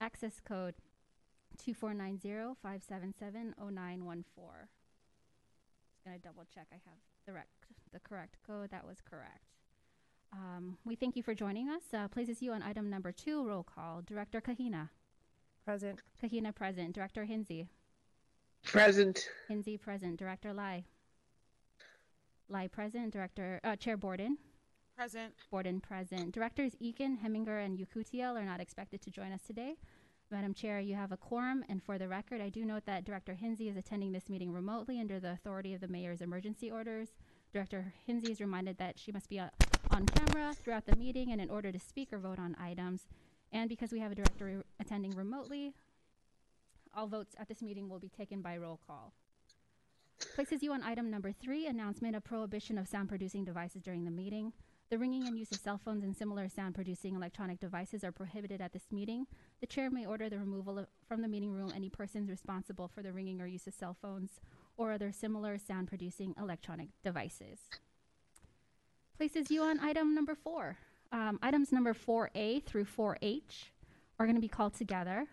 access code 2490-577-0914. Just gonna double check I have the rec- the correct code. That was correct. Um, we thank you for joining us. Uh, places you on item number two, roll call. Director Kahina. Present. Kahina present. Director Hinze. Present. Hinze present. Director Lai. Lai present. Director uh, Chair Borden. Present. Borden present. Directors Eaken, Heminger, and Yekutiel are not expected to join us today. Madam Chair, you have a quorum, and for the record, I do note that Director Hinze is attending this meeting remotely under the authority of the Mayor's emergency orders. Director Hinze is reminded that she must be uh, on camera throughout the meeting and in order to speak or vote on items. And because we have a director re- attending remotely, all votes at this meeting will be taken by roll call. Places you on item number three, announcement of prohibition of sound producing devices during the meeting. The ringing and use of cell phones and similar sound producing electronic devices are prohibited at this meeting. The chair may order the removal of, from the meeting room any persons responsible for the ringing or use of cell phones or other similar sound producing electronic devices. Places you on item number four. Um, items number 4A through 4H are going to be called together.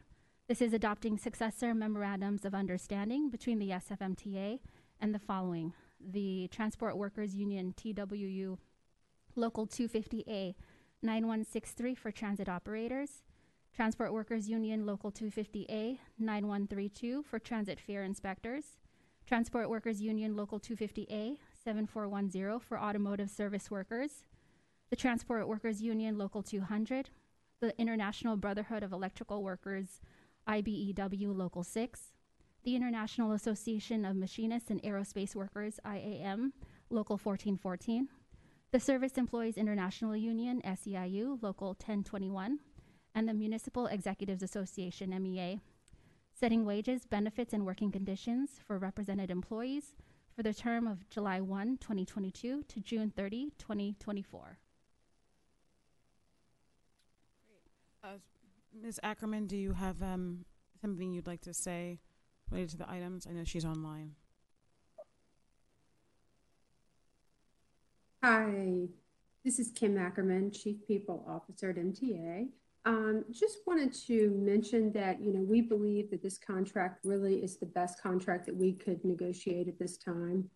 This is adopting successor memorandums of understanding between the SFMTA and the following the Transport Workers Union TWU Local 250A 9163 for transit operators, Transport Workers Union Local 250A 9132 for transit fare inspectors, Transport Workers Union Local 250A 7410 for automotive service workers, the Transport Workers Union Local 200, the International Brotherhood of Electrical Workers IBEW Local 6, the International Association of Machinists and Aerospace Workers IAM Local 1414, the Service Employees International Union SEIU Local 1021, and the Municipal Executives Association MEA, setting wages, benefits, and working conditions for represented employees for the term of July 1, 2022 to June 30, 2024. Uh, Ms. Ackerman, do you have um, something you'd like to say related to the items? I know she's online. Hi, this is Kim Ackerman, Chief People Officer at MTA. Um, just wanted to mention that, you know, we believe that this contract really is the best contract that we could negotiate at this time.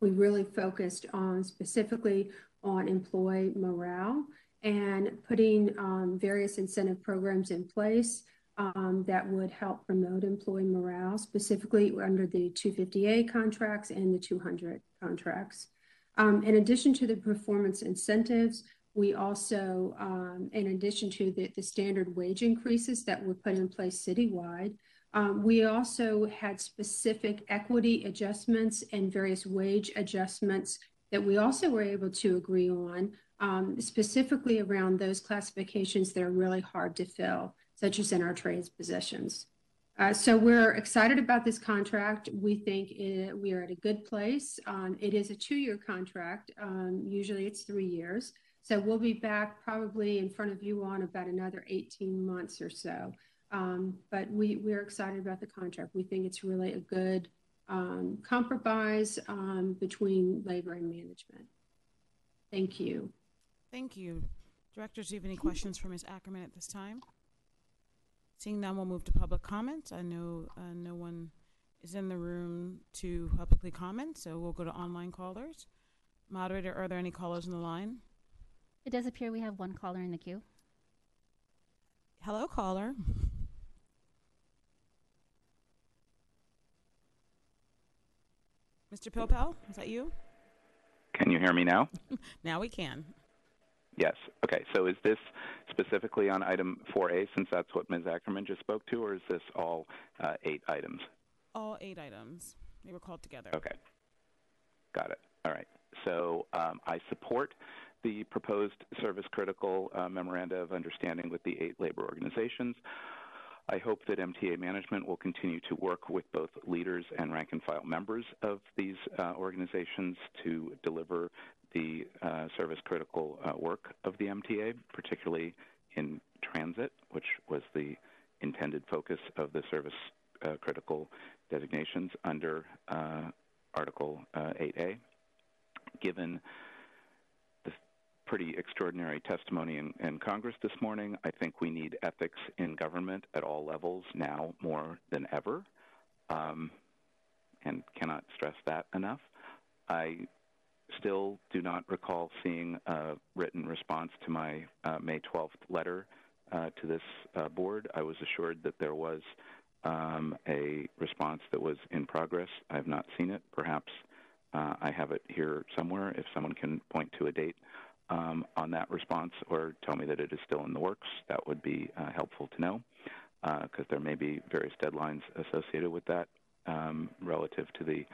We really focused on specifically on employee morale and putting um, various incentive programs in place um, that would help promote employee morale, specifically under the 250A contracts and the 200 contracts. Um, in addition to the performance incentives, we also, um, in addition to the, the, standard wage increases that were put in place citywide, um, we also had specific equity adjustments and various wage adjustments that we also were able to agree on, um, specifically around those classifications that are really hard to fill, such as in our trades positions. Uh, so we're excited about this contract. We think it, we are at a good place. Um, it is a two-year contract. Um, usually it's three years. So we'll be back probably in front of you on about another 18 months or so. Um, but we, we're excited about the contract. We think it's really a good um, compromise um, between labor and management. Thank you. Thank you. Directors, do you have any questions for Ms. Ackerman at this time? Seeing none, we'll move to public comment. I know uh, no one is in the room to publicly comment, so we'll go to online callers. Moderator, are there any callers on the line? It does appear we have one caller in the queue. Hello, caller. Mr. Pilpel, is that you? Can you hear me now? now we can. Yes. Okay. So is this specifically on item 4A, since that's what Ms. Ackerman just spoke to, or is this all uh, eight items? All eight items. They were called together. Okay. Got it. All right. So um, I support the proposed service critical uh, memoranda of understanding with the eight labor organizations. I hope that MTA management will continue to work with both leaders and rank and file members of these uh, organizations to deliver the uh, service critical uh, work of the MTA, particularly in transit, which was the intended focus of the service uh, critical designations under uh, Article 8A. Uh, Given the pretty extraordinary testimony in, in Congress this morning. I think we need ethics in government at all levels now more than ever, um, and cannot stress that enough. I still do not recall seeing a written response to my uh, May 12th letter uh, to this uh, board. I was assured that there was um, a response that was in progress. I have not seen it. Perhaps uh, I have it here somewhere. If someone can point to a date um, on that response or tell me that it is still in the works, that would be uh, helpful to know because there may be various deadlines associated with that um, relative to the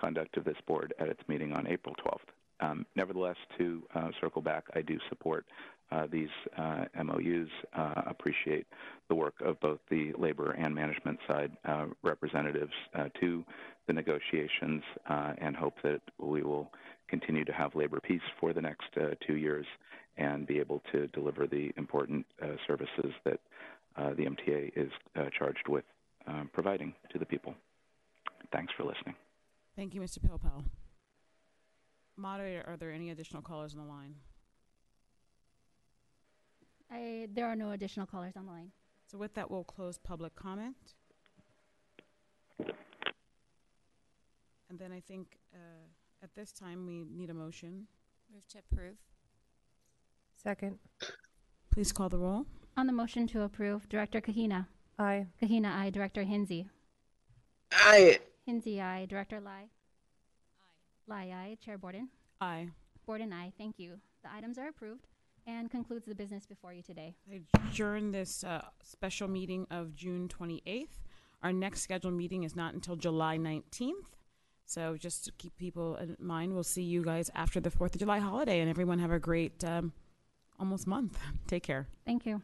conduct of this board at its meeting on April 12th. Um, nevertheless, to uh, circle back, I do support uh, these uh, MOUs, uh, appreciate the work of both the labor and management side uh, representatives uh, to the negotiations, and hope that we will continue to have labor peace for the next two years and be able to deliver the important services that the MTA is charged with um, providing to the people. Thanks for listening. Thank you, Mr. Pilpel. Moderator, are there any additional callers on the line? I, there are no additional callers on the line. So with that, we'll close public comment. And then I think uh, at this time, we need a motion. Move to approve. Second. Please call the roll. On the motion to approve, Director Kahina. Aye. Kahina, aye. Director Hinze. Aye. Hinze, aye. Director Lai. Lai, aye. Chair Borden. Aye. Borden, aye. Thank you. The items are approved and concludes the business before you today. I adjourn this uh, special meeting of June 28th. Our next scheduled meeting is not until July 19th. So just to keep people in mind, we'll see you guys after the 4th of July holiday, and everyone have a great um, almost month. Take care. Thank you.